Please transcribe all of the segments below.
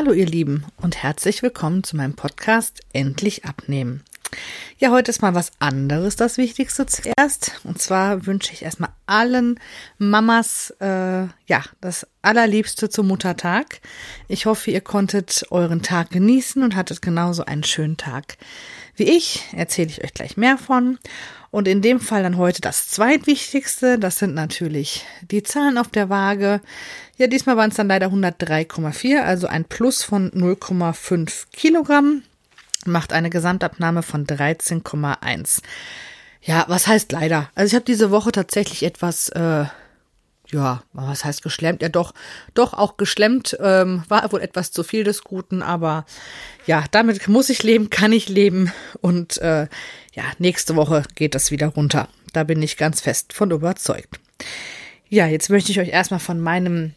Hallo ihr Lieben und herzlich willkommen zu meinem Podcast Endlich abnehmen. Ja, heute ist mal was anderes das Wichtigste zuerst. Und zwar wünsche ich erstmal allen Mamas äh, ja das allerliebste zum Muttertag. Ich hoffe, ihr konntet euren Tag genießen und hattet genauso einen schönen Tag wie ich. Erzähle ich euch gleich mehr von. Und in dem Fall dann heute das zweitwichtigste. Das sind natürlich die Zahlen auf der Waage. Ja, diesmal waren es dann leider 103,4, also ein Plus von 0,5 Kilogramm. Macht eine Gesamtabnahme von 13,1. Ja, was heißt leider? Also ich habe diese Woche tatsächlich etwas, äh, ja, was heißt geschlemmt? Ja, doch, doch auch geschlemmt. Ähm, war wohl etwas zu viel des Guten, aber ja, damit muss ich leben, kann ich leben. Und äh, ja, nächste Woche geht das wieder runter. Da bin ich ganz fest von überzeugt. Ja, jetzt möchte ich euch erstmal von meinem,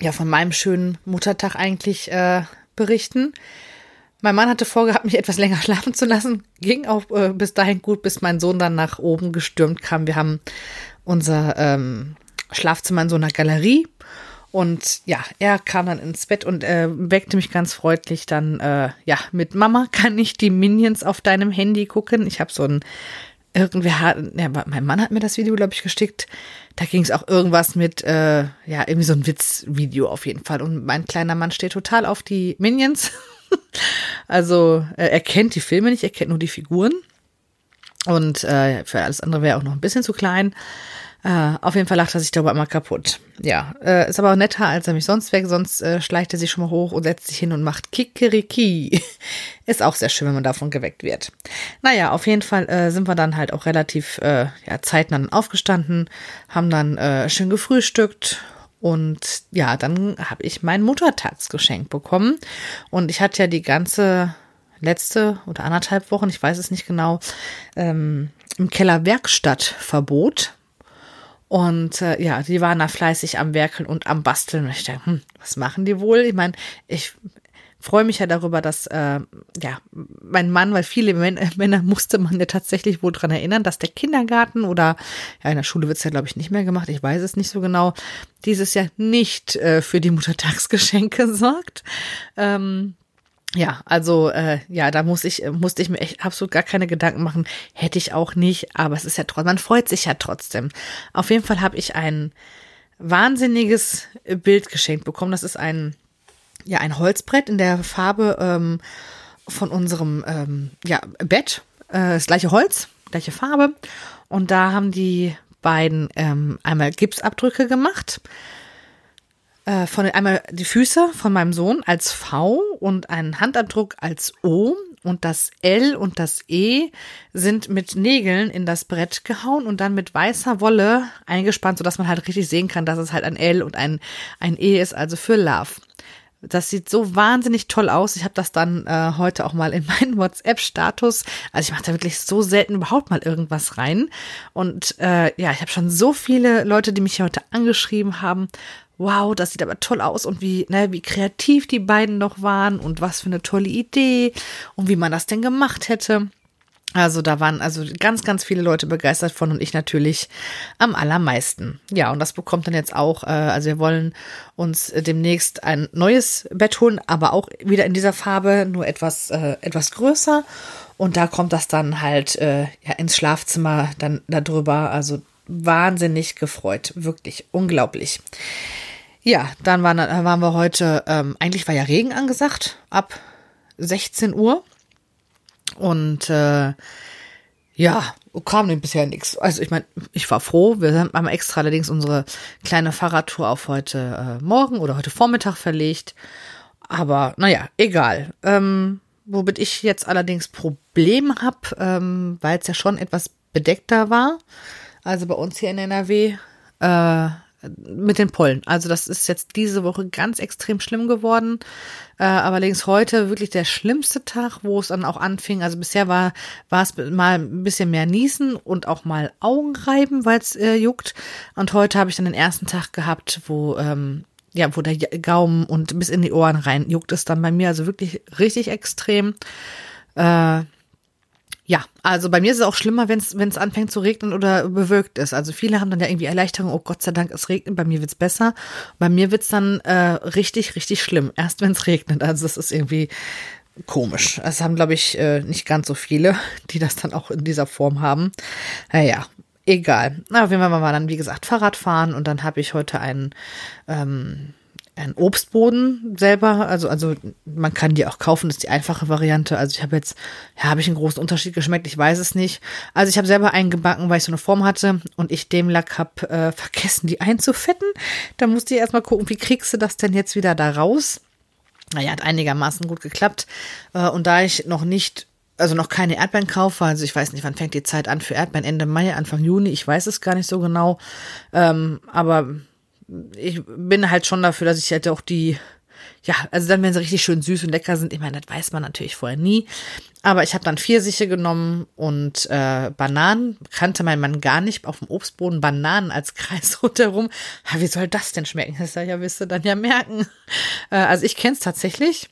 ja, von meinem schönen Muttertag eigentlich äh, berichten. Mein Mann hatte vorgehabt, mich etwas länger schlafen zu lassen. Ging auch äh, bis dahin gut, bis mein Sohn dann nach oben gestürmt kam. Wir haben unser ähm, Schlafzimmer in so einer Galerie. Und ja, er kam dann ins Bett und äh, weckte mich ganz freundlich dann, äh, ja, mit Mama kann ich die Minions auf deinem Handy gucken. Ich habe so ein, irgendwer hat, ja, mein Mann hat mir das Video, glaube ich, gestickt. Da ging es auch irgendwas mit, äh, ja, irgendwie so ein Witzvideo auf jeden Fall. Und mein kleiner Mann steht total auf die Minions. also äh, er kennt die Filme nicht, er kennt nur die Figuren. Und äh, für alles andere wäre er auch noch ein bisschen zu klein. Äh, auf jeden Fall lacht er sich darüber immer kaputt. Ja, äh, ist aber auch netter, als er mich sonst weg. Sonst äh, schleicht er sich schon mal hoch und setzt sich hin und macht Kikeriki. ist auch sehr schön, wenn man davon geweckt wird. Naja, auf jeden Fall äh, sind wir dann halt auch relativ äh, ja, zeitnah aufgestanden, haben dann äh, schön gefrühstückt und ja, dann habe ich mein Muttertagsgeschenk bekommen. Und ich hatte ja die ganze letzte oder anderthalb Wochen, ich weiß es nicht genau, ähm, im Keller Werkstattverbot. Und äh, ja, die waren da fleißig am Werkeln und am Basteln. Und ich dachte, hm, was machen die wohl? Ich meine, ich freue mich ja darüber, dass äh, ja mein Mann, weil viele Männer musste man ja tatsächlich wohl dran erinnern, dass der Kindergarten oder ja in der Schule wird es ja glaube ich nicht mehr gemacht, ich weiß es nicht so genau, dieses Jahr nicht äh, für die Muttertagsgeschenke sorgt. Ähm, ja, also äh, ja, da muss ich, musste ich mir echt absolut gar keine Gedanken machen. Hätte ich auch nicht, aber es ist ja trotzdem, man freut sich ja trotzdem. Auf jeden Fall habe ich ein wahnsinniges Bild geschenkt bekommen. Das ist ein, ja, ein Holzbrett in der Farbe ähm, von unserem ähm, ja, Bett. Äh, das gleiche Holz, gleiche Farbe. Und da haben die beiden ähm, einmal Gipsabdrücke gemacht äh, von einmal die Füße von meinem Sohn als V und einen Handabdruck als O und das L und das E sind mit Nägeln in das Brett gehauen und dann mit weißer Wolle eingespannt, sodass man halt richtig sehen kann, dass es halt ein L und ein, ein E ist, also für Love. Das sieht so wahnsinnig toll aus. Ich habe das dann äh, heute auch mal in meinen WhatsApp-Status. Also ich mache da wirklich so selten überhaupt mal irgendwas rein. Und äh, ja, ich habe schon so viele Leute, die mich heute angeschrieben haben wow, das sieht aber toll aus und wie, ne, wie kreativ die beiden noch waren und was für eine tolle Idee und wie man das denn gemacht hätte. Also da waren also ganz, ganz viele Leute begeistert von und ich natürlich am allermeisten. Ja, und das bekommt dann jetzt auch, äh, also wir wollen uns demnächst ein neues Bett holen, aber auch wieder in dieser Farbe, nur etwas, äh, etwas größer. Und da kommt das dann halt äh, ja, ins Schlafzimmer dann darüber. Also wahnsinnig gefreut. Wirklich unglaublich. Ja, dann waren, waren wir heute, ähm, eigentlich war ja Regen angesagt, ab 16 Uhr. Und äh, ja, kam denn bisher nichts. Also ich meine, ich war froh. Wir haben extra allerdings unsere kleine Fahrradtour auf heute äh, Morgen oder heute Vormittag verlegt. Aber naja, egal. Ähm, womit ich jetzt allerdings Probleme habe, ähm, weil es ja schon etwas bedeckter war. Also bei uns hier in NRW. Äh, mit den Pollen. Also das ist jetzt diese Woche ganz extrem schlimm geworden. Äh, allerdings heute wirklich der schlimmste Tag, wo es dann auch anfing. Also bisher war, war es mal ein bisschen mehr Niesen und auch mal Augenreiben, weil es äh, juckt. Und heute habe ich dann den ersten Tag gehabt, wo ähm, ja, wo der Gaumen und bis in die Ohren rein juckt es dann bei mir also wirklich richtig extrem. Äh, Ja, also bei mir ist es auch schlimmer, wenn es anfängt zu regnen oder bewölkt ist. Also viele haben dann ja irgendwie Erleichterung, oh Gott sei Dank, es regnet, bei mir wird's besser. Bei mir wird's dann äh, richtig, richtig schlimm, erst wenn es regnet. Also das ist irgendwie komisch. Es haben, glaube ich, äh, nicht ganz so viele, die das dann auch in dieser Form haben. Naja, egal. Na, jeden Fall mal dann, wie gesagt, Fahrrad fahren und dann habe ich heute einen ähm, ein Obstboden selber, also also man kann die auch kaufen, ist die einfache Variante. Also ich habe jetzt, ja, habe ich einen großen Unterschied geschmeckt, ich weiß es nicht. Also ich habe selber einen gebacken, weil ich so eine Form hatte und ich dem Lack habe äh, vergessen, die einzufetten. Da musste ich erstmal gucken, wie kriegst du das denn jetzt wieder da raus? Naja, hat einigermaßen gut geklappt. Äh, und da ich noch nicht also noch keine Erdbeeren kaufe, also ich weiß nicht, wann fängt die Zeit an für Erdbeeren, Ende Mai, Anfang Juni, ich weiß es gar nicht so genau, ähm, aber ich bin halt schon dafür, dass ich halt auch die, ja, also dann, wenn sie richtig schön süß und lecker sind, ich meine, das weiß man natürlich vorher nie. Aber ich habe dann Pfirsiche genommen und äh, Bananen. Kannte mein Mann gar nicht auf dem Obstboden Bananen als Kreis rundherum. Ja, wie soll das denn schmecken? Das ja, wirst du dann ja merken. Äh, also ich kenne es tatsächlich.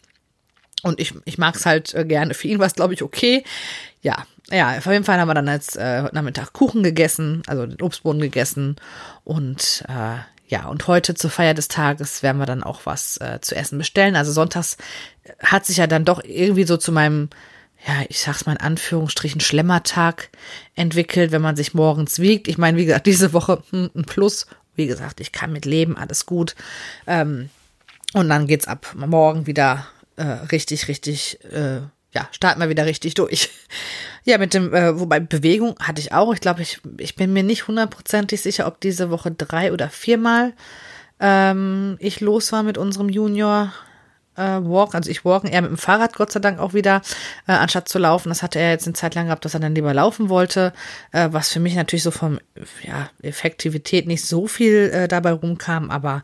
Und ich, ich mag es halt äh, gerne. Für ihn war es, glaube ich, okay. Ja, ja, auf jeden Fall haben wir dann jetzt äh, heute Nachmittag Kuchen gegessen, also den Obstboden gegessen. Und äh, ja, und heute zur Feier des Tages werden wir dann auch was äh, zu essen bestellen. Also sonntags hat sich ja dann doch irgendwie so zu meinem, ja, ich sag's mal in Anführungsstrichen, Schlemmertag entwickelt, wenn man sich morgens wiegt. Ich meine, wie gesagt, diese Woche hm, ein Plus. Wie gesagt, ich kann mit leben, alles gut. Ähm, und dann geht's ab morgen wieder äh, richtig, richtig äh, ja, starten wir wieder richtig durch. Ja, mit dem, äh, wobei Bewegung hatte ich auch. Ich glaube, ich, ich bin mir nicht hundertprozentig sicher, ob diese Woche drei oder viermal ähm, ich los war mit unserem Junior äh, Walk. Also ich walken eher mit dem Fahrrad, Gott sei Dank auch wieder, äh, anstatt zu laufen. Das hatte er jetzt eine Zeit lang gehabt, dass er dann lieber laufen wollte, äh, was für mich natürlich so vom ja, Effektivität nicht so viel äh, dabei rumkam, aber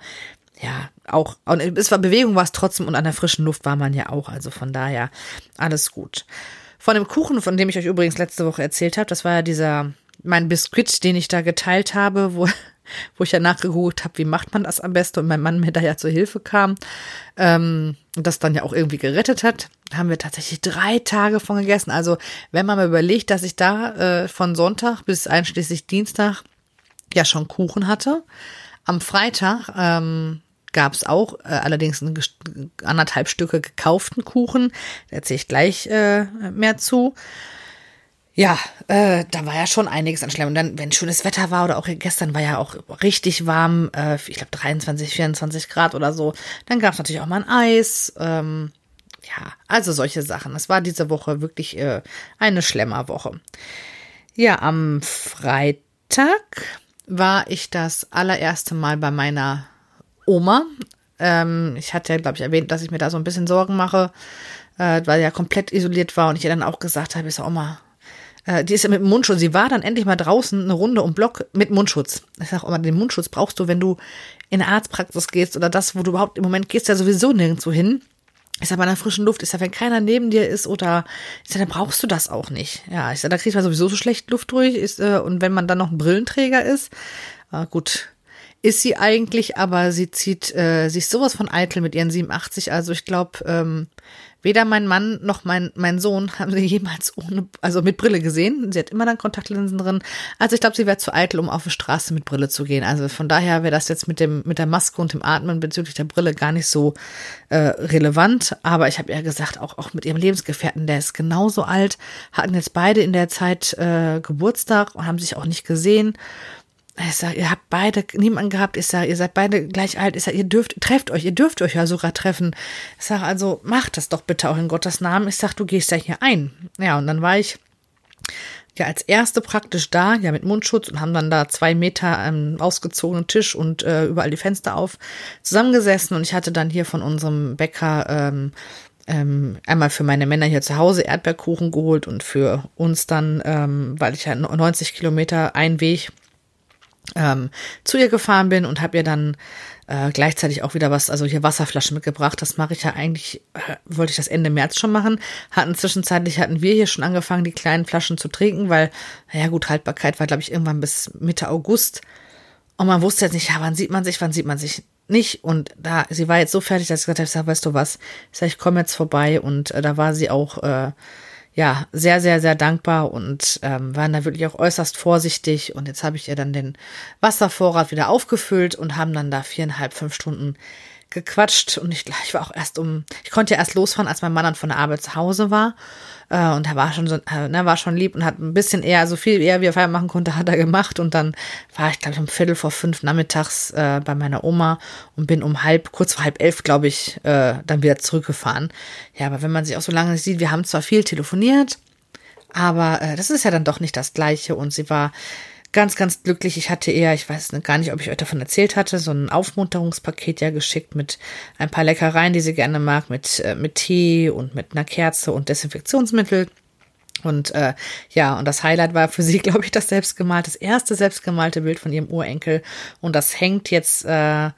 ja, auch, und es war Bewegung war es trotzdem und an der frischen Luft war man ja auch, also von daher alles gut. Von dem Kuchen, von dem ich euch übrigens letzte Woche erzählt habe, das war ja dieser, mein Biskuit, den ich da geteilt habe, wo, wo ich ja nachgeguckt habe, wie macht man das am besten und mein Mann mir da ja zur Hilfe kam ähm, und das dann ja auch irgendwie gerettet hat, haben wir tatsächlich drei Tage von gegessen. Also wenn man mal überlegt, dass ich da äh, von Sonntag bis einschließlich Dienstag ja schon Kuchen hatte, am Freitag ähm, gab es auch äh, allerdings anderthalb Stücke gekauften Kuchen. Da erzähle ich gleich äh, mehr zu. Ja, äh, da war ja schon einiges an Schlemm. Und dann, wenn schönes Wetter war oder auch gestern war ja auch richtig warm, äh, ich glaube 23, 24 Grad oder so, dann gab es natürlich auch mal ein Eis. Ähm, ja, also solche Sachen. Es war diese Woche wirklich äh, eine Schlemmerwoche. Ja, am Freitag war ich das allererste Mal bei meiner Oma. Ähm, ich hatte ja, glaube ich, erwähnt, dass ich mir da so ein bisschen Sorgen mache, äh, weil ja komplett isoliert war und ich ihr dann auch gesagt habe, sag, Oma, äh, die ist ja mit Mundschutz. Sie war dann endlich mal draußen eine Runde um Block mit Mundschutz. Ich sag, Oma, den Mundschutz brauchst du, wenn du in eine Arztpraxis gehst oder das, wo du überhaupt im Moment gehst, ja sowieso nirgendwo hin. Ich sag, bei einer frischen Luft ist ja, wenn keiner neben dir ist oder, ich sag, dann brauchst du das auch nicht. Ja, ich sag, da kriegt man sowieso so schlecht Luft durch, ist, äh, und wenn man dann noch ein Brillenträger ist, äh, gut, ist sie eigentlich, aber sie zieht, äh, ist sowas von eitel mit ihren 87. Also ich glaube, ähm, weder mein Mann noch mein, mein Sohn haben sie jemals ohne, also mit Brille gesehen. Sie hat immer dann Kontaktlinsen drin. Also ich glaube, sie wäre zu eitel, um auf die Straße mit Brille zu gehen. Also von daher wäre das jetzt mit dem, mit der Maske und dem Atmen bezüglich der Brille gar nicht so äh, relevant. Aber ich habe ja gesagt, auch, auch mit ihrem Lebensgefährten, der ist genauso alt, hatten jetzt beide in der Zeit äh, Geburtstag und haben sich auch nicht gesehen. Ich sage, ihr habt beide niemanden gehabt. Ich sage, ihr seid beide gleich alt. Ich sage, ihr dürft, trefft euch, ihr dürft euch ja sogar treffen. Ich sage, also macht das doch bitte auch in Gottes Namen. Ich sage, du gehst ja hier ein. Ja, und dann war ich ja als erste praktisch da, ja mit Mundschutz und haben dann da zwei Meter ähm, ausgezogenen Tisch und äh, überall die Fenster auf zusammengesessen und ich hatte dann hier von unserem Bäcker ähm, ähm, einmal für meine Männer hier zu Hause Erdbeerkuchen geholt und für uns dann, ähm, weil ich ja 90 Kilometer ein Weg ähm, zu ihr gefahren bin und habe ihr dann äh, gleichzeitig auch wieder was, also hier Wasserflaschen mitgebracht. Das mache ich ja eigentlich, äh, wollte ich das Ende März schon machen. Hatten zwischenzeitlich hatten wir hier schon angefangen, die kleinen Flaschen zu trinken, weil, naja gut, Haltbarkeit war, glaube ich, irgendwann bis Mitte August. Und man wusste jetzt nicht, ja, wann sieht man sich, wann sieht man sich nicht. Und da, sie war jetzt so fertig, dass ich gesagt habe, weißt du was, ich sag, ich komme jetzt vorbei und äh, da war sie auch äh, ja, sehr, sehr, sehr dankbar und ähm, waren da wirklich auch äußerst vorsichtig. Und jetzt habe ich ihr dann den Wasservorrat wieder aufgefüllt und haben dann da viereinhalb, fünf Stunden gequatscht und ich, ich war auch erst um, ich konnte ja erst losfahren, als mein Mann dann von der Arbeit zu Hause war. Äh, und er war schon so, äh, ne, war schon lieb und hat ein bisschen eher, so viel eher wie er Feierabend machen konnte, hat er gemacht. Und dann war ich, glaube ich, um Viertel vor fünf nachmittags äh, bei meiner Oma und bin um halb, kurz vor halb elf, glaube ich, äh, dann wieder zurückgefahren. Ja, aber wenn man sich auch so lange nicht sieht, wir haben zwar viel telefoniert, aber äh, das ist ja dann doch nicht das Gleiche. Und sie war ganz, ganz glücklich. Ich hatte eher, ich weiß gar nicht, ob ich euch davon erzählt hatte, so ein Aufmunterungspaket ja geschickt mit ein paar Leckereien, die sie gerne mag, mit, äh, mit Tee und mit einer Kerze und Desinfektionsmittel. Und äh, ja, und das Highlight war für sie, glaube ich, das selbstgemalte, das erste selbstgemalte Bild von ihrem Urenkel. Und das hängt jetzt äh,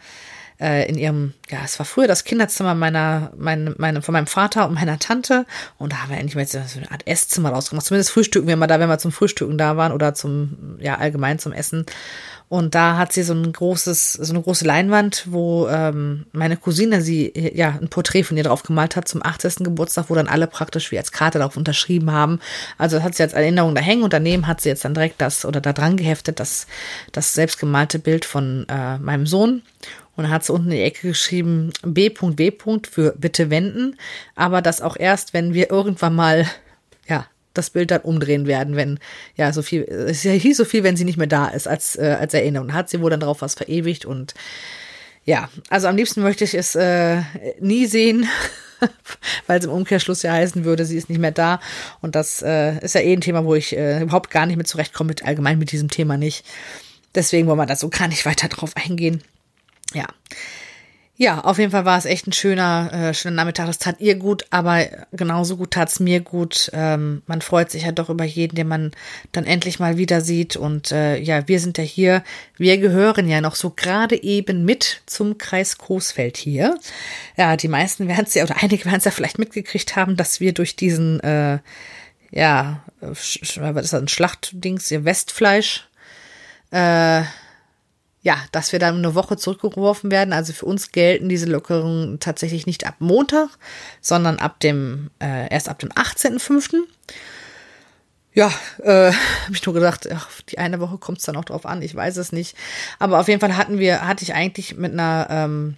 äh, in ihrem, ja, es war früher das Kinderzimmer meiner, meine, meine, von meinem Vater und meiner Tante. Und da haben wir endlich mal so eine Art Esszimmer rausgemacht. Zumindest frühstücken wir mal da, wenn wir zum Frühstücken da waren oder zum, ja, allgemein zum Essen. Und da hat sie so ein großes, so eine große Leinwand, wo ähm, meine Cousine sie ja ein Porträt von ihr drauf gemalt hat zum 80. Geburtstag, wo dann alle praktisch wie als Karte darauf unterschrieben haben. Also das hat sie als Erinnerung da hängen und daneben hat sie jetzt dann direkt das oder da dran geheftet, das, das selbstgemalte Bild von äh, meinem Sohn. Und hat sie unten in die Ecke geschrieben, B.W. für bitte wenden. Aber das auch erst, wenn wir irgendwann mal, ja, das Bild dann umdrehen werden, wenn, ja, so viel, es hieß so viel, wenn sie nicht mehr da ist, als, äh, als Erinnerung. Hat sie wohl dann darauf was verewigt und, ja, also am liebsten möchte ich es äh, nie sehen, weil es im Umkehrschluss ja heißen würde, sie ist nicht mehr da. Und das äh, ist ja eh ein Thema, wo ich äh, überhaupt gar nicht mit zurechtkomme, mit, allgemein mit diesem Thema nicht. Deswegen wollen wir da so gar nicht weiter drauf eingehen ja. Ja, auf jeden Fall war es echt ein schöner, äh, schöner Nachmittag. Das tat ihr gut, aber genauso gut tat es mir gut. Ähm, man freut sich ja doch über jeden, den man dann endlich mal wieder sieht. Und äh, ja, wir sind ja hier, wir gehören ja noch so gerade eben mit zum Kreis Coesfeld hier. Ja, die meisten werden es ja, oder einige werden es ja vielleicht mitgekriegt haben, dass wir durch diesen, äh, ja, was ist das, ein Schlachtdings, ihr Westfleisch, äh, ja, dass wir dann eine Woche zurückgeworfen werden. Also für uns gelten diese Lockerungen tatsächlich nicht ab Montag, sondern ab dem, äh, erst ab dem 18.05. Ja, äh, habe ich nur gedacht, ach, die eine Woche kommt es dann auch drauf an, ich weiß es nicht. Aber auf jeden Fall hatten wir, hatte ich eigentlich mit einer, ähm,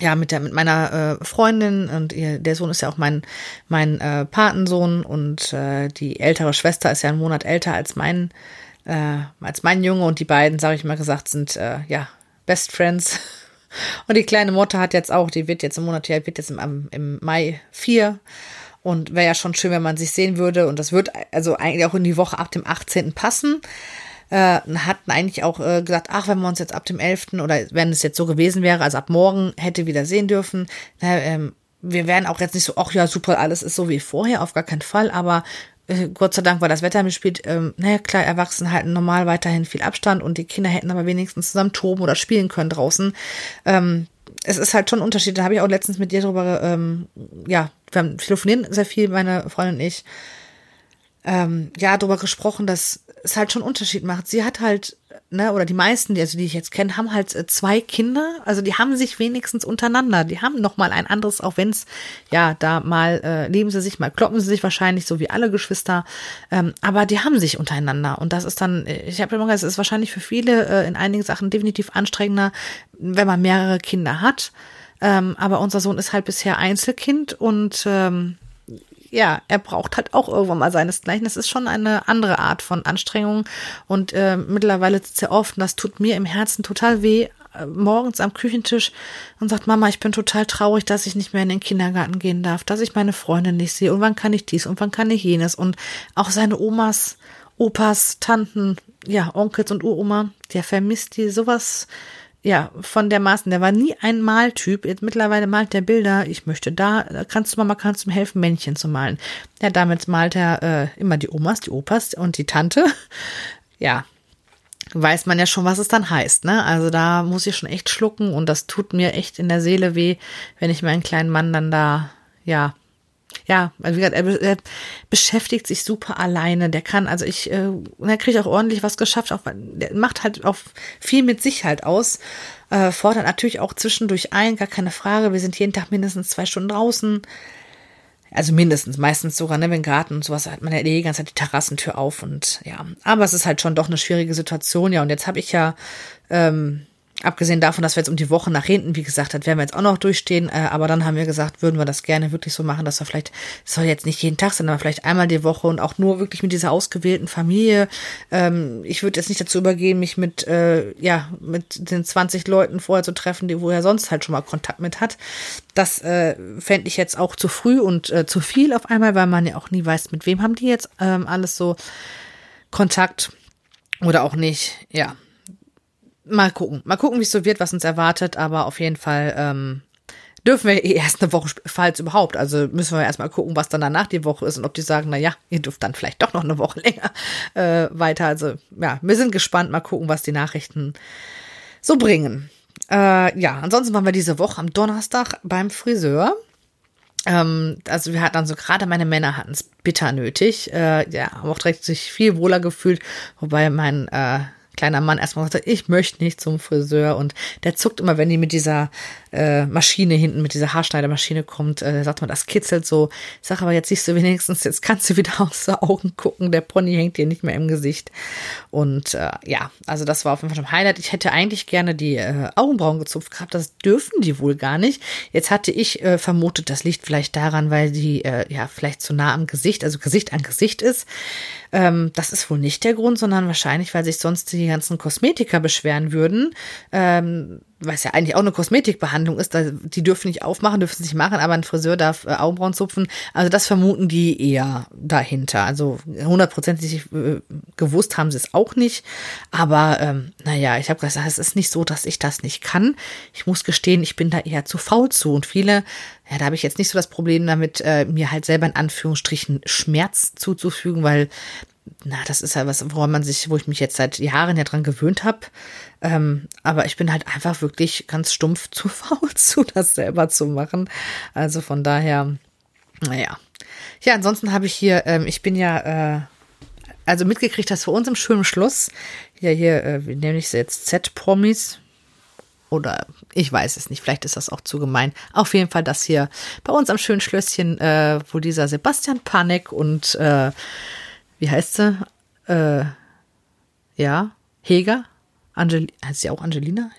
ja, mit der, mit meiner äh, Freundin und ihr, der Sohn ist ja auch mein, mein äh, Patensohn und äh, die ältere Schwester ist ja einen Monat älter als mein äh, als mein Junge und die beiden, sage ich mal gesagt, sind äh, ja Best Friends. Und die kleine Mutter hat jetzt auch, die wird jetzt im Monat, die wird jetzt im, im Mai vier. Und wäre ja schon schön, wenn man sich sehen würde. Und das wird also eigentlich auch in die Woche ab dem 18. passen. Äh, hatten eigentlich auch äh, gesagt, ach, wenn wir uns jetzt ab dem 11. oder wenn es jetzt so gewesen wäre, also ab morgen hätte wieder sehen dürfen, na, ähm, wir wären auch jetzt nicht so, ach ja, super, alles ist so wie vorher, auf gar keinen Fall, aber Gott sei Dank war das Wetter mitspielt, ähm, naja, klar, Erwachsene halten normal weiterhin viel Abstand und die Kinder hätten aber wenigstens zusammen toben oder spielen können draußen. Ähm, es ist halt schon ein Unterschied. Da habe ich auch letztens mit dir drüber, ähm, ja, wir haben telefonieren sehr viel, meine Freundin und ich, ähm, ja, darüber gesprochen, dass es halt schon Unterschied macht. Sie hat halt ne, oder die meisten, die, also die ich jetzt kenne, haben halt äh, zwei Kinder. Also die haben sich wenigstens untereinander. Die haben noch mal ein anderes, auch wenn es, ja, da mal äh, leben sie sich, mal kloppen sie sich wahrscheinlich, so wie alle Geschwister. Ähm, aber die haben sich untereinander. Und das ist dann, ich habe immer gesagt, es ist wahrscheinlich für viele äh, in einigen Sachen definitiv anstrengender, wenn man mehrere Kinder hat. Ähm, aber unser Sohn ist halt bisher Einzelkind und ähm, ja, er braucht halt auch irgendwann mal seinesgleichen. Das ist schon eine andere Art von Anstrengung. Und äh, mittlerweile er oft, und das tut mir im Herzen total weh, äh, morgens am Küchentisch und sagt, Mama, ich bin total traurig, dass ich nicht mehr in den Kindergarten gehen darf, dass ich meine Freundin nicht sehe und wann kann ich dies und wann kann ich jenes und auch seine Omas, Opas, Tanten, ja, Onkels und Uroma, der vermisst die sowas ja, von der Maßen. Der war nie ein Maltyp. Jetzt mittlerweile malt der Bilder. Ich möchte da, kannst du Mama, kannst du mir helfen, Männchen zu malen. Ja, damit malt er äh, immer die Omas, die Opas und die Tante. Ja, weiß man ja schon, was es dann heißt, ne? Also da muss ich schon echt schlucken und das tut mir echt in der Seele weh, wenn ich meinen kleinen Mann dann da, ja, ja, also wie gesagt, er, beschäftigt sich super alleine. Der kann, also ich, äh, er kriegt auch ordentlich was geschafft. Auch, der macht halt auch viel mit sich halt aus. Äh, fordert natürlich auch zwischendurch ein, gar keine Frage. Wir sind jeden Tag mindestens zwei Stunden draußen. Also mindestens, meistens sogar, ne, wenn Garten und sowas hat man ja eh die ganze Zeit die Terrassentür auf und ja. Aber es ist halt schon doch eine schwierige Situation, ja. Und jetzt habe ich ja ähm, Abgesehen davon, dass wir jetzt um die Woche nach hinten, wie gesagt, das werden wir jetzt auch noch durchstehen. Äh, aber dann haben wir gesagt, würden wir das gerne wirklich so machen, dass wir vielleicht, das soll jetzt nicht jeden Tag sein, aber vielleicht einmal die Woche und auch nur wirklich mit dieser ausgewählten Familie. Ähm, ich würde jetzt nicht dazu übergehen, mich mit, äh, ja, mit den 20 Leuten vorher zu treffen, die wo er sonst halt schon mal Kontakt mit hat. Das äh, fände ich jetzt auch zu früh und äh, zu viel auf einmal, weil man ja auch nie weiß, mit wem haben die jetzt ähm, alles so Kontakt oder auch nicht. Ja, mal gucken. Mal gucken, wie es so wird, was uns erwartet. Aber auf jeden Fall ähm, dürfen wir eh erst eine Woche, falls überhaupt. Also müssen wir erstmal gucken, was dann danach die Woche ist und ob die sagen, na ja, ihr dürft dann vielleicht doch noch eine Woche länger äh, weiter. Also ja, wir sind gespannt. Mal gucken, was die Nachrichten so bringen. Äh, ja, ansonsten waren wir diese Woche am Donnerstag beim Friseur. Ähm, also wir hatten dann so gerade meine Männer hatten es bitter nötig. Äh, ja, haben auch direkt sich viel wohler gefühlt, wobei mein äh, kleiner Mann erstmal sagte, ich möchte nicht zum Friseur und der zuckt immer, wenn die mit dieser äh, Maschine hinten, mit dieser Haarschneidermaschine kommt, äh, sagt man, das kitzelt so. Ich sage aber, jetzt siehst du wenigstens, jetzt kannst du wieder aus den Augen gucken, der Pony hängt dir nicht mehr im Gesicht. Und äh, ja, also das war auf jeden Fall schon ein Highlight. Ich hätte eigentlich gerne die äh, Augenbrauen gezupft gehabt, das dürfen die wohl gar nicht. Jetzt hatte ich äh, vermutet, das liegt vielleicht daran, weil die äh, ja vielleicht zu nah am Gesicht, also Gesicht an Gesicht ist. Ähm, das ist wohl nicht der Grund, sondern wahrscheinlich, weil sich sonst die ganzen Kosmetiker beschweren würden. Ähm, was ja eigentlich auch eine Kosmetikbehandlung ist, die dürfen nicht aufmachen, dürfen es nicht machen, aber ein Friseur darf äh, Augenbrauen zupfen. Also das vermuten die eher dahinter. Also hundertprozentig äh, gewusst haben sie es auch nicht. Aber ähm, naja, ich habe gesagt, es ist nicht so, dass ich das nicht kann. Ich muss gestehen, ich bin da eher zu faul zu. Und viele, ja, da habe ich jetzt nicht so das Problem damit, äh, mir halt selber in Anführungsstrichen Schmerz zuzufügen, weil na, das ist ja was, woran man sich, wo ich mich jetzt seit Jahren ja dran gewöhnt habe. Ähm, aber ich bin halt einfach wirklich ganz stumpf zu faul zu, das selber zu machen. Also von daher, naja. Ja, ansonsten habe ich hier, ähm, ich bin ja, äh, also mitgekriegt, dass für uns im schönen Schloss, ja hier, äh, wie nenne ich sie jetzt, Z-Promis, oder ich weiß es nicht, vielleicht ist das auch zu gemein. Auf jeden Fall, dass hier bei uns am schönen Schlösschen, äh, wo dieser Sebastian Panek und äh, wie heißt sie? Äh, ja, Heger? Angel heißt sie auch Angelina?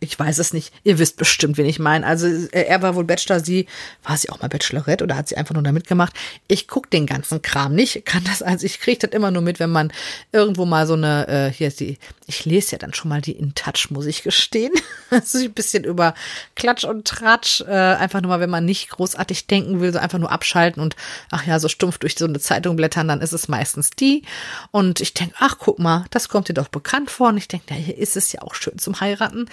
Ich weiß es nicht. Ihr wisst bestimmt, wen ich meine. Also äh, er war wohl Bachelor, sie war sie auch mal Bachelorette oder hat sie einfach nur da mitgemacht? Ich guck den ganzen Kram nicht, kann das also ich kriege das immer nur mit, wenn man irgendwo mal so eine äh, hier ist die ich lese ja dann schon mal die In Touch, muss ich gestehen. also ein bisschen über Klatsch und Tratsch, äh, einfach nur mal, wenn man nicht großartig denken will, so einfach nur abschalten und ach ja, so stumpf durch so eine Zeitung blättern, dann ist es meistens die. Und ich denke, ach guck mal, das kommt dir doch bekannt vor. Und ich denke, ja, hier ist es ja auch schön zum Heiraten.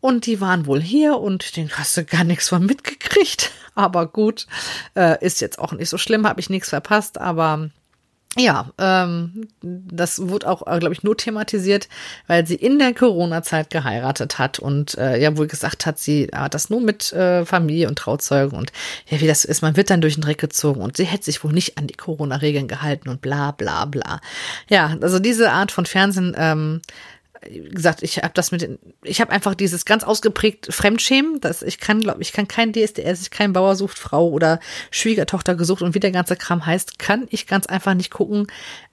Und die waren wohl hier und den hast du gar nichts von mitgekriegt. Aber gut, äh, ist jetzt auch nicht so schlimm, habe ich nichts verpasst. Aber ja, ähm, das wurde auch, äh, glaube ich, nur thematisiert, weil sie in der Corona-Zeit geheiratet hat und äh, ja wohl gesagt hat, sie hat das nur mit äh, Familie und Trauzeugen und ja, wie das ist, man wird dann durch den Dreck gezogen und sie hätte sich wohl nicht an die Corona-Regeln gehalten und bla bla bla. Ja, also diese Art von Fernsehen ähm, gesagt, ich habe das mit, den, ich habe einfach dieses ganz ausgeprägt Fremdschämen, dass ich kann, glaube ich, kann kein DSDS, ich kein Bauer sucht Frau oder Schwiegertochter gesucht und wie der ganze Kram heißt, kann ich ganz einfach nicht gucken,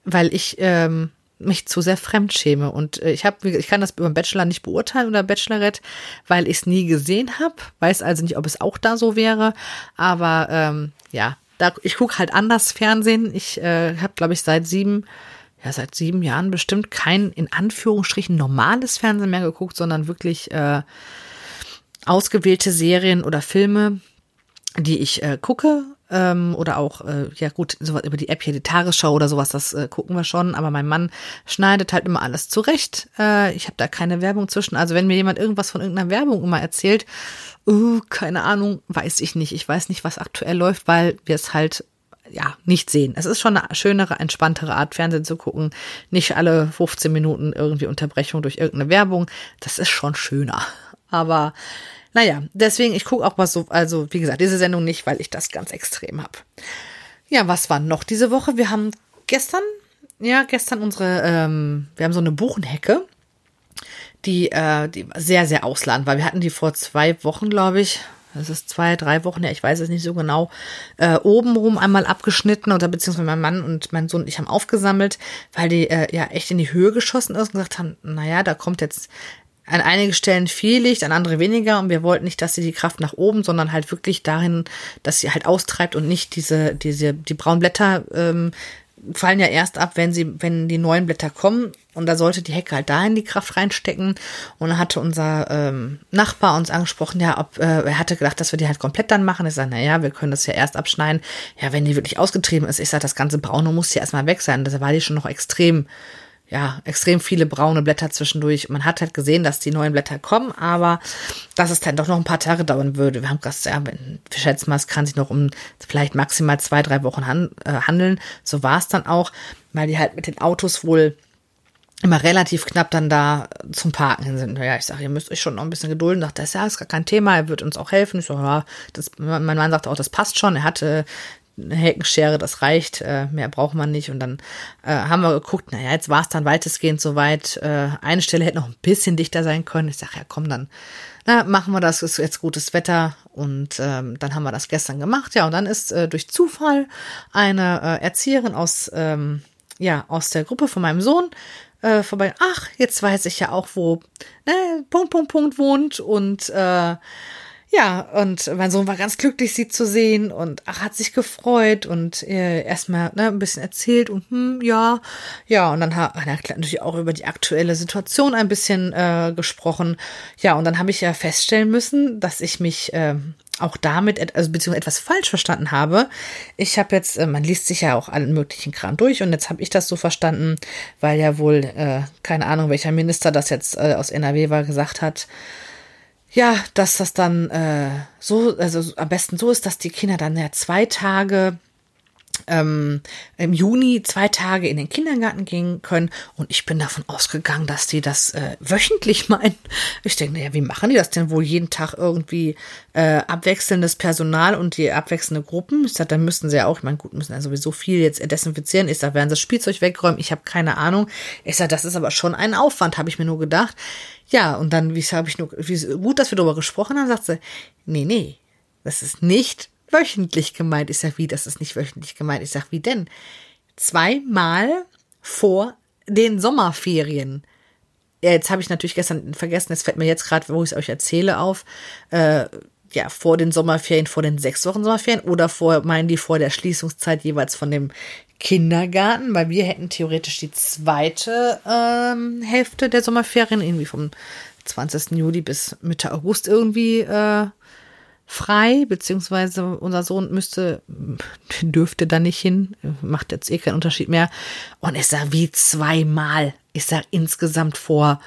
weil ich ähm, mich zu sehr fremdschäme und äh, ich habe, ich kann das über Bachelor nicht beurteilen oder Bachelorette, weil ich es nie gesehen habe, weiß also nicht, ob es auch da so wäre, aber ähm, ja, da, ich gucke halt anders Fernsehen. Ich äh, habe, glaube ich, seit sieben ja seit sieben Jahren bestimmt kein in Anführungsstrichen normales Fernsehen mehr geguckt, sondern wirklich äh, ausgewählte Serien oder Filme, die ich äh, gucke. Ähm, oder auch, äh, ja gut, sowas über die App hier, die Tagesschau oder sowas, das äh, gucken wir schon. Aber mein Mann schneidet halt immer alles zurecht. Äh, ich habe da keine Werbung zwischen. Also wenn mir jemand irgendwas von irgendeiner Werbung immer erzählt, uh, keine Ahnung, weiß ich nicht. Ich weiß nicht, was aktuell läuft, weil wir es halt ja, nicht sehen. Es ist schon eine schönere, entspanntere Art, Fernsehen zu gucken. Nicht alle 15 Minuten irgendwie Unterbrechung durch irgendeine Werbung. Das ist schon schöner. Aber naja, deswegen, ich gucke auch mal so, also wie gesagt, diese Sendung nicht, weil ich das ganz extrem habe. Ja, was war noch diese Woche? Wir haben gestern, ja, gestern unsere, ähm, wir haben so eine Buchenhecke, die, äh, die sehr, sehr ausladend war. Wir hatten die vor zwei Wochen, glaube ich, das ist zwei, drei Wochen her, ich weiß es nicht so genau, äh, obenrum einmal abgeschnitten oder beziehungsweise mein Mann und mein Sohn und ich haben aufgesammelt, weil die äh, ja echt in die Höhe geschossen ist und gesagt haben, naja, da kommt jetzt an einigen Stellen viel Licht, an andere weniger und wir wollten nicht, dass sie die Kraft nach oben, sondern halt wirklich darin, dass sie halt austreibt und nicht diese, diese, die braunen Blätter ähm, fallen ja erst ab, wenn sie, wenn die neuen Blätter kommen. Und da sollte die Hecke halt dahin die Kraft reinstecken. Und dann hatte unser ähm, Nachbar uns angesprochen, ja, ob äh, er hatte gedacht, dass wir die halt komplett dann machen. Ich sage, naja, wir können das ja erst abschneiden. Ja, wenn die wirklich ausgetrieben ist, ich sage, das ganze Braune muss ja erstmal weg sein. Da war die schon noch extrem ja, extrem viele braune Blätter zwischendurch. Man hat halt gesehen, dass die neuen Blätter kommen, aber dass es dann doch noch ein paar Tage dauern würde. Wir haben gesagt, ja, wir schätzen mal, es kann sich noch um vielleicht maximal zwei, drei Wochen äh, handeln. So war es dann auch, weil die halt mit den Autos wohl immer relativ knapp dann da zum Parken sind. Ja, ich sage, ihr müsst euch schon noch ein bisschen gedulden. Dachte, das ja ist gar kein Thema, er wird uns auch helfen. Ich so, ja, das, mein Mann sagte auch, das passt schon. Er hatte eine Heckenschere, das reicht, äh, mehr braucht man nicht. Und dann äh, haben wir geguckt, naja, jetzt war es dann weitestgehend soweit. Äh, eine Stelle hätte noch ein bisschen dichter sein können. Ich sage, ja komm, dann na, machen wir das, ist jetzt gutes Wetter. Und ähm, dann haben wir das gestern gemacht. Ja, und dann ist äh, durch Zufall eine äh, Erzieherin aus, ähm, ja, aus der Gruppe von meinem Sohn äh, vorbei. Ach, jetzt weiß ich ja auch, wo ne, Punkt, Punkt, Punkt wohnt. Und äh, ja, und mein Sohn war ganz glücklich, sie zu sehen und ach, hat sich gefreut und äh, erstmal ne, ein bisschen erzählt und hm, ja, ja, und dann hat er natürlich auch über die aktuelle Situation ein bisschen äh, gesprochen. Ja, und dann habe ich ja feststellen müssen, dass ich mich äh, auch damit, also beziehungsweise etwas falsch verstanden habe. Ich habe jetzt, äh, man liest sich ja auch allen möglichen Kram durch und jetzt habe ich das so verstanden, weil ja wohl, äh, keine Ahnung, welcher Minister das jetzt äh, aus NRW war, gesagt hat, ja, dass das dann äh, so, also am besten so ist, dass die Kinder dann ja zwei Tage ähm, im Juni zwei Tage in den Kindergarten gehen können. Und ich bin davon ausgegangen, dass die das äh, wöchentlich meinen. Ich denke, naja, wie machen die das denn wohl jeden Tag irgendwie äh, abwechselndes Personal und die abwechselnde Gruppen? Ich sage, dann müssten sie ja auch, ich meine, gut, müssen ja sowieso viel jetzt desinfizieren. Ich sage, werden sie das Spielzeug wegräumen? Ich habe keine Ahnung. Ich sage, das ist aber schon ein Aufwand, habe ich mir nur gedacht. Ja, und dann, wie habe ich nur, wie gut, dass wir darüber gesprochen haben, sagt sie, nee, nee, das ist nicht wöchentlich gemeint. Ich sag, wie, das ist nicht wöchentlich gemeint. Ich sag, wie denn? Zweimal vor den Sommerferien. Ja, jetzt habe ich natürlich gestern vergessen, es fällt mir jetzt gerade, wo ich es euch erzähle, auf. Äh, ja, vor den Sommerferien, vor den sechs Wochen Sommerferien oder vor, meinen die vor der Schließungszeit jeweils von dem Kindergarten, weil wir hätten theoretisch die zweite ähm, Hälfte der Sommerferien, irgendwie vom 20. Juli bis Mitte August irgendwie äh, frei, beziehungsweise unser Sohn müsste, dürfte da nicht hin, macht jetzt eh keinen Unterschied mehr. Und ich sag wie zweimal. Ich sag insgesamt vor,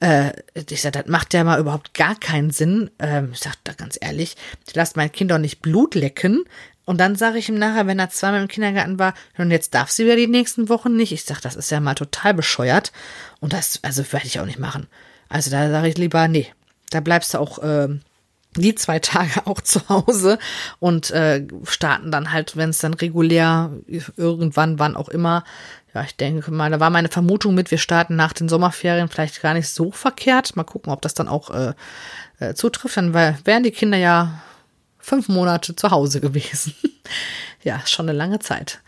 äh, ich sag, das macht ja mal überhaupt gar keinen Sinn. Ähm, ich sag da ganz ehrlich, ich lasse mein Kind doch nicht Blut lecken. Und dann sage ich ihm nachher, wenn er zweimal im Kindergarten war, und jetzt darf sie wieder die nächsten Wochen nicht. Ich sag, das ist ja mal total bescheuert. Und das, also werde ich auch nicht machen. Also da sage ich lieber, nee, da bleibst du auch äh, die zwei Tage auch zu Hause und äh, starten dann halt, wenn es dann regulär irgendwann, wann auch immer. Ja, ich denke mal, da war meine Vermutung mit, wir starten nach den Sommerferien vielleicht gar nicht so verkehrt. Mal gucken, ob das dann auch äh, äh, zutrifft. Dann wären die Kinder ja fünf Monate zu Hause gewesen. ja, schon eine lange Zeit.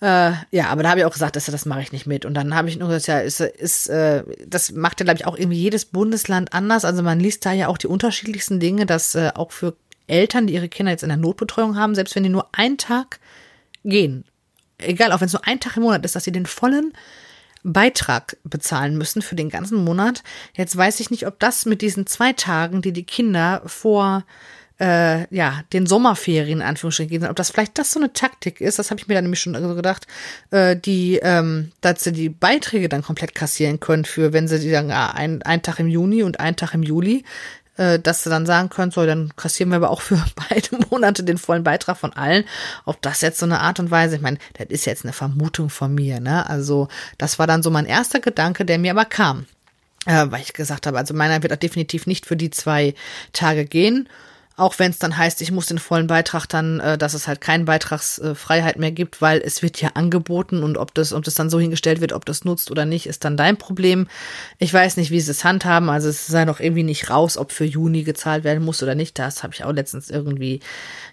Äh, ja, aber da habe ich auch gesagt, dass das mache ich nicht mit. Und dann habe ich nur gesagt, ja, ist, ist äh, das macht ja, glaube ich, auch irgendwie jedes Bundesland anders. Also man liest da ja auch die unterschiedlichsten Dinge, dass äh, auch für Eltern, die ihre Kinder jetzt in der Notbetreuung haben, selbst wenn die nur einen Tag gehen, egal, auch wenn es nur ein Tag im Monat ist, dass sie den vollen Beitrag bezahlen müssen für den ganzen Monat. Jetzt weiß ich nicht, ob das mit diesen zwei Tagen, die die Kinder vor äh, ja, den Sommerferien in Anführungsstrichen gehen, ob das vielleicht das so eine Taktik ist, das habe ich mir dann nämlich schon gedacht, äh, die, ähm, dass sie die Beiträge dann komplett kassieren können für, wenn sie die dann ah, ein, ein Tag im Juni und ein Tag im Juli, äh, dass sie dann sagen können, so, dann kassieren wir aber auch für beide Monate den vollen Beitrag von allen. Ob das jetzt so eine Art und Weise, ich meine, das ist jetzt eine Vermutung von mir, ne? Also, das war dann so mein erster Gedanke, der mir aber kam. Äh, weil ich gesagt habe, also meiner wird auch definitiv nicht für die zwei Tage gehen. Auch wenn es dann heißt, ich muss den vollen Beitrag dann, äh, dass es halt keine Beitragsfreiheit mehr gibt, weil es wird ja angeboten und ob das, ob das dann so hingestellt wird, ob das nutzt oder nicht, ist dann dein Problem. Ich weiß nicht, wie sie es handhaben. Also es sei noch irgendwie nicht raus, ob für Juni gezahlt werden muss oder nicht. Das habe ich auch letztens irgendwie.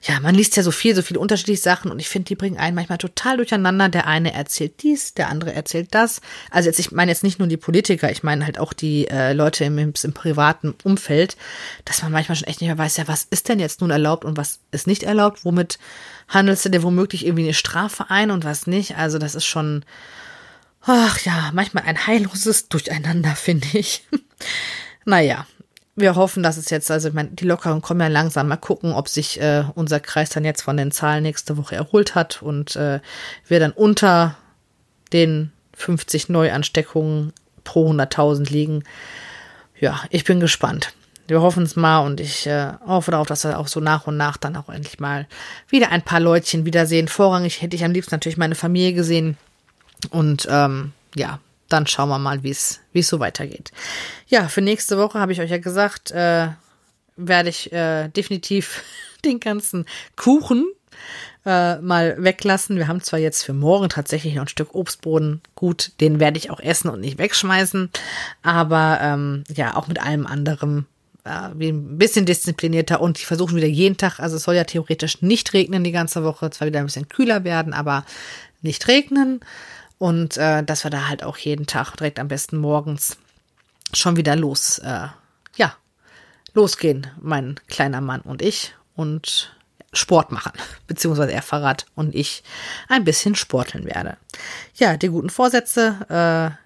Ja, man liest ja so viel, so viele unterschiedliche Sachen und ich finde, die bringen einen manchmal total durcheinander. Der eine erzählt dies, der andere erzählt das. Also jetzt, ich meine jetzt nicht nur die Politiker, ich meine halt auch die äh, Leute im, im, privaten Umfeld, dass man manchmal schon echt nicht mehr weiß, ja, was ist denn jetzt nun erlaubt und was ist nicht erlaubt? Womit handelst du dir womöglich irgendwie eine Strafe ein und was nicht? Also das ist schon, ach ja, manchmal ein heilloses Durcheinander, finde ich. naja, wir hoffen, dass es jetzt, also ich meine, die Lockerungen kommen ja langsam. Mal gucken, ob sich äh, unser Kreis dann jetzt von den Zahlen nächste Woche erholt hat und äh, wir dann unter den 50 Neuansteckungen pro 100.000 liegen. Ja, ich bin gespannt wir hoffen es mal und ich äh, hoffe darauf, dass wir auch so nach und nach dann auch endlich mal wieder ein paar Leutchen wiedersehen. Vorrangig hätte ich am liebsten natürlich meine Familie gesehen und ähm, ja, dann schauen wir mal, wie es so weitergeht. Ja, für nächste Woche habe ich euch ja gesagt, äh, werde ich äh, definitiv den ganzen Kuchen äh, mal weglassen. Wir haben zwar jetzt für morgen tatsächlich noch ein Stück Obstboden. Gut, den werde ich auch essen und nicht wegschmeißen. Aber ähm, ja, auch mit allem anderen wie ein bisschen disziplinierter und die versuchen wieder jeden Tag, also es soll ja theoretisch nicht regnen die ganze Woche, zwar wieder ein bisschen kühler werden, aber nicht regnen. Und äh, dass wir da halt auch jeden Tag direkt am besten morgens schon wieder los, äh, ja, losgehen, mein kleiner Mann und ich und Sport machen, beziehungsweise er Fahrrad und ich ein bisschen sporteln werde. Ja, die guten Vorsätze, äh,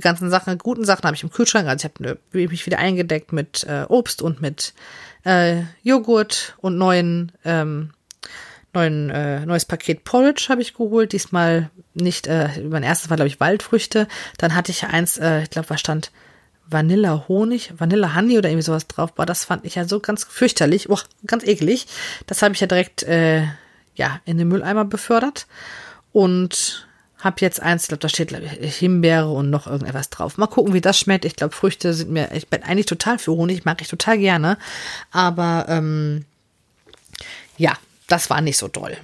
ganzen Sachen, guten Sachen habe ich im Kühlschrank. Also ich habe mich wieder eingedeckt mit äh, Obst und mit äh, Joghurt und neuen, ähm, neuen äh, neues Paket Porridge habe ich geholt. Diesmal nicht, äh, mein erstes war, glaube ich, Waldfrüchte. Dann hatte ich eins, äh, ich glaube, was stand Vanilla Honig, Vanilla Honey oder irgendwie sowas drauf war. Das fand ich ja so ganz fürchterlich, oh, ganz eklig. Das habe ich ja direkt äh, ja in den Mülleimer befördert und hab jetzt eins, ich glaube, da steht ich, Himbeere und noch irgendetwas drauf. Mal gucken, wie das schmeckt. Ich glaube, Früchte sind mir, ich bin eigentlich total für Honig, mag ich total gerne. Aber ähm, ja, das war nicht so toll.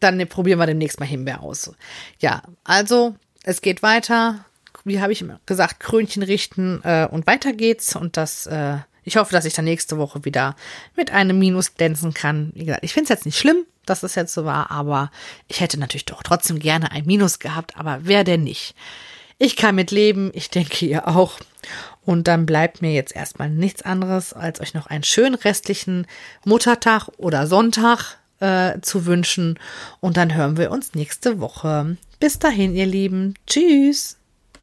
Dann probieren wir demnächst mal Himbeer aus. Ja, also es geht weiter. Wie habe ich immer gesagt, Krönchen richten äh, und weiter geht's. Und das, äh, ich hoffe, dass ich dann nächste Woche wieder mit einem Minus glänzen kann. Wie gesagt, ich finde es jetzt nicht schlimm dass es jetzt so war, aber ich hätte natürlich doch trotzdem gerne ein Minus gehabt, aber wer denn nicht? Ich kann mit leben, ich denke ihr auch. Und dann bleibt mir jetzt erstmal nichts anderes, als euch noch einen schönen restlichen Muttertag oder Sonntag äh, zu wünschen. Und dann hören wir uns nächste Woche. Bis dahin, ihr Lieben. Tschüss.